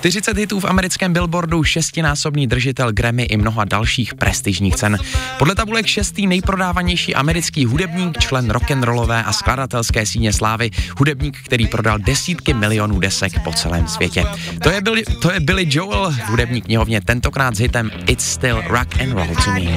40 hitů v americkém Billboardu, šestinásobný držitel Grammy i mnoha dalších prestižních cen. Podle tabulek šestý nejprodávanější americký hudebník, člen rock'n'rollové a skladatelské síně slávy, hudebník, který prodal desítky milionů desek po celém světě. To je Billy, to je Billy Joel, hudební knihovně, tentokrát s hitem It's Still Rock and Roll to Me.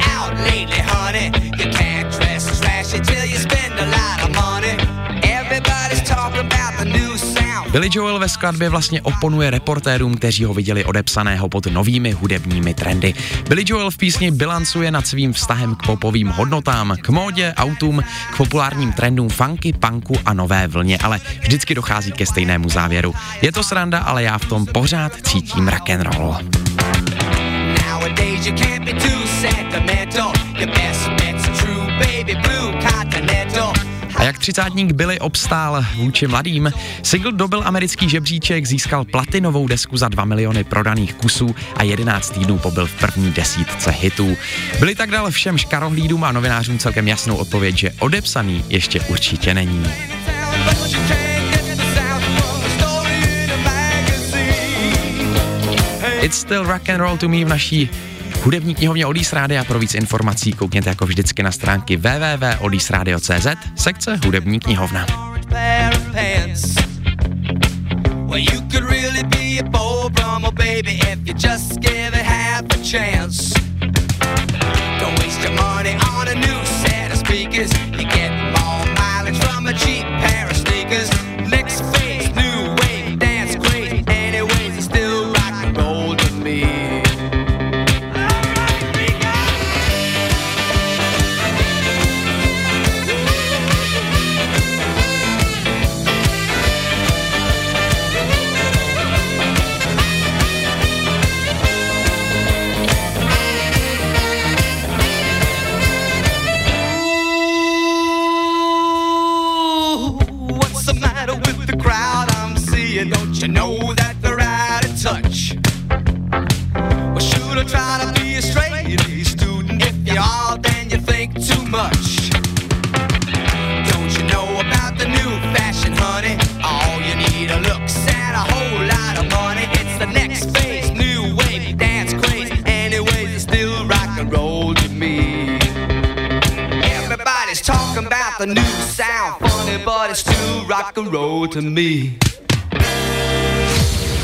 Billy Joel ve skladbě vlastně oponuje reportérům, kteří ho viděli odepsaného pod novými hudebními trendy. Billy Joel v písni bilancuje nad svým vztahem k popovým hodnotám, k módě, autům, k populárním trendům funky, punku a nové vlně, ale vždycky dochází ke stejnému závěru. Je to sranda, ale já v tom pořád cítím rock and roll. Nowadays you can't be too sentimental. Your best bet's true baby blue. A jak třicátník Billy obstál vůči mladým, single dobil americký žebříček, získal platinovou desku za 2 miliony prodaných kusů a 11 týdnů pobyl v první desítce hitů. Byli tak dal všem škarohlídům a novinářům celkem jasnou odpověď, že odepsaný ještě určitě není. It's still rock and roll to me v naší hudební knihovně Oldies a Pro víc informací koukněte jako vždycky na stránky www.oldiesradio.cz sekce hudební knihovna. Don't Yeah, don't you know that they're out of touch? Well, should I try to be a straight A student? If you are, then you think too much. Don't you know about the new fashion, honey? All you need are looks and a whole lot of money. It's the next phase, new wave, dance craze. Anyways, it's still rock and roll to me. Everybody's talking about the new sound, funny, but it's still rock and roll to me.